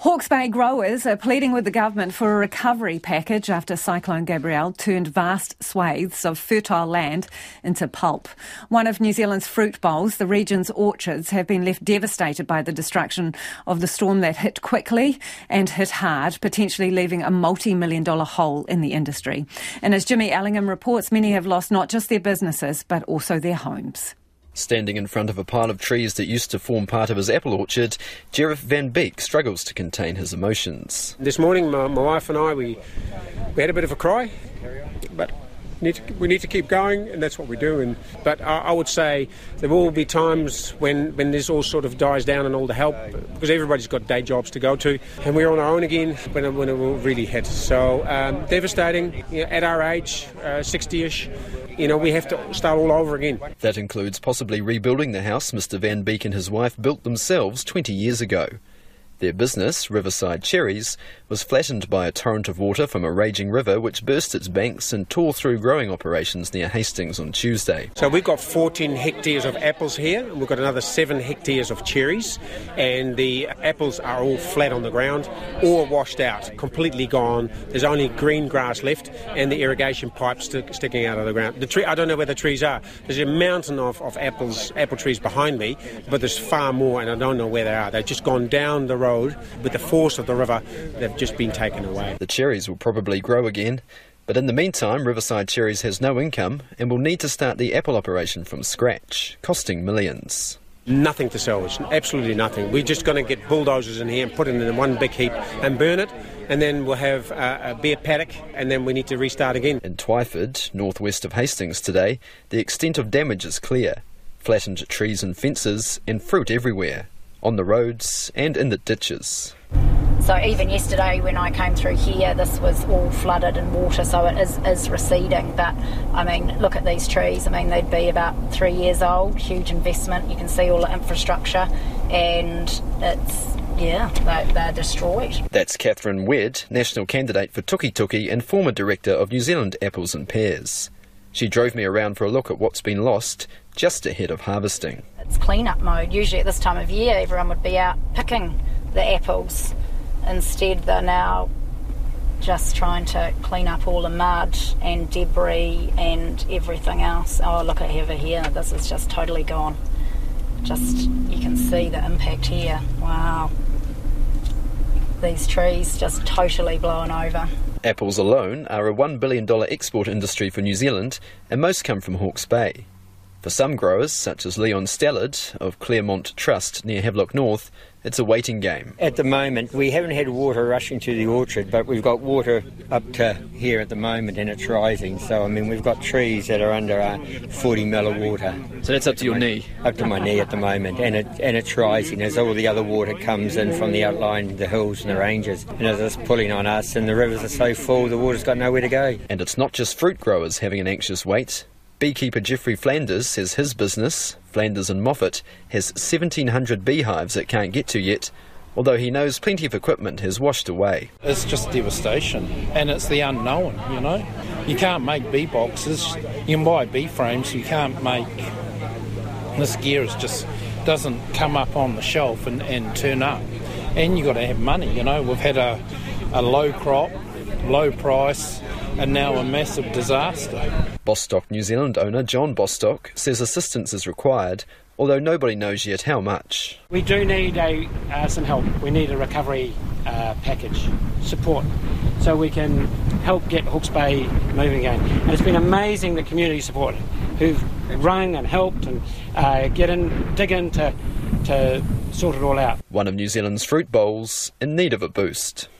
Hawke's Bay growers are pleading with the government for a recovery package after Cyclone Gabrielle turned vast swathes of fertile land into pulp. One of New Zealand's fruit bowls, the region's orchards, have been left devastated by the destruction of the storm that hit quickly and hit hard, potentially leaving a multi million dollar hole in the industry. And as Jimmy Ellingham reports, many have lost not just their businesses, but also their homes. Standing in front of a pile of trees that used to form part of his apple orchard, Jerif Van Beek struggles to contain his emotions. This morning, my, my wife and I, we, we had a bit of a cry, but need to, we need to keep going, and that's what we do. And, but I, I, would say there will be times when, when this all sort of dies down and all the help, because everybody's got day jobs to go to, and we're on our own again when it, when it will really hit. So um, devastating you know, at our age, uh, 60-ish you know, we have to start all over again. That includes possibly rebuilding the house Mr. Van Beek and his wife built themselves 20 years ago. Their business, Riverside Cherries, was flattened by a torrent of water from a raging river which burst its banks and tore through growing operations near Hastings on Tuesday. So we've got 14 hectares of apples here, and we've got another 7 hectares of cherries, and the apples are all flat on the ground all washed out, completely gone. There's only green grass left and the irrigation pipes st- sticking out of the ground. The tree, I don't know where the trees are. There's a mountain of, of apples, apple trees behind me, but there's far more, and I don't know where they are. They've just gone down the road road, with the force of the river, they've just been taken away. The cherries will probably grow again. But in the meantime, Riverside Cherries has no income and will need to start the apple operation from scratch, costing millions. Nothing to salvage, absolutely nothing. We're just going to get bulldozers in here and put it in one big heap and burn it, and then we'll have a, a bare paddock, and then we need to restart again. In Twyford, northwest of Hastings today, the extent of damage is clear flattened trees and fences, and fruit everywhere on the roads and in the ditches. So even yesterday when I came through here, this was all flooded in water, so it is, is receding. But I mean, look at these trees. I mean, they'd be about three years old. Huge investment. You can see all the infrastructure, and it's yeah, they're, they're destroyed. That's Catherine Wedd, national candidate for Tukituki and former director of New Zealand Apples and Pears. She drove me around for a look at what's been lost just ahead of harvesting. It's clean-up mode. Usually at this time of year, everyone would be out picking the apples. Instead, they're now just trying to clean up all the mud and debris and everything else. Oh, look at over here. This is just totally gone. Just, you can see the impact here. Wow. These trees just totally blown over. Apples alone are a $1 billion export industry for New Zealand, and most come from Hawke's Bay. For some growers, such as Leon Stallard of Claremont Trust near Havelock North, it's a waiting game. At the moment, we haven't had water rushing to the orchard, but we've got water up to here at the moment and it's rising. So, I mean, we've got trees that are under uh, 40 mil of water. So that's up to your knee? Up to my knee at the moment, and, it, and it's rising as all the other water comes in from the outline, the hills and the ranges. And as it's pulling on us, and the rivers are so full, the water's got nowhere to go. And it's not just fruit growers having an anxious wait. Beekeeper Jeffrey Flanders says his business, Flanders and Moffat, has 1,700 beehives it can't get to yet, although he knows plenty of equipment has washed away. It's just devastation, and it's the unknown, you know. You can't make bee boxes, you can buy bee frames, you can't make. This gear is just doesn't come up on the shelf and, and turn up. And you've got to have money, you know. We've had a, a low crop, low price, and now a massive disaster. Bostock New Zealand owner John Bostock says assistance is required, although nobody knows yet how much. We do need a, uh, some help. We need a recovery uh, package support so we can help get Hawke's Bay moving again. And it's been amazing the community support who've rung and helped and uh, get in, dig in to, to sort it all out. One of New Zealand's fruit bowls in need of a boost.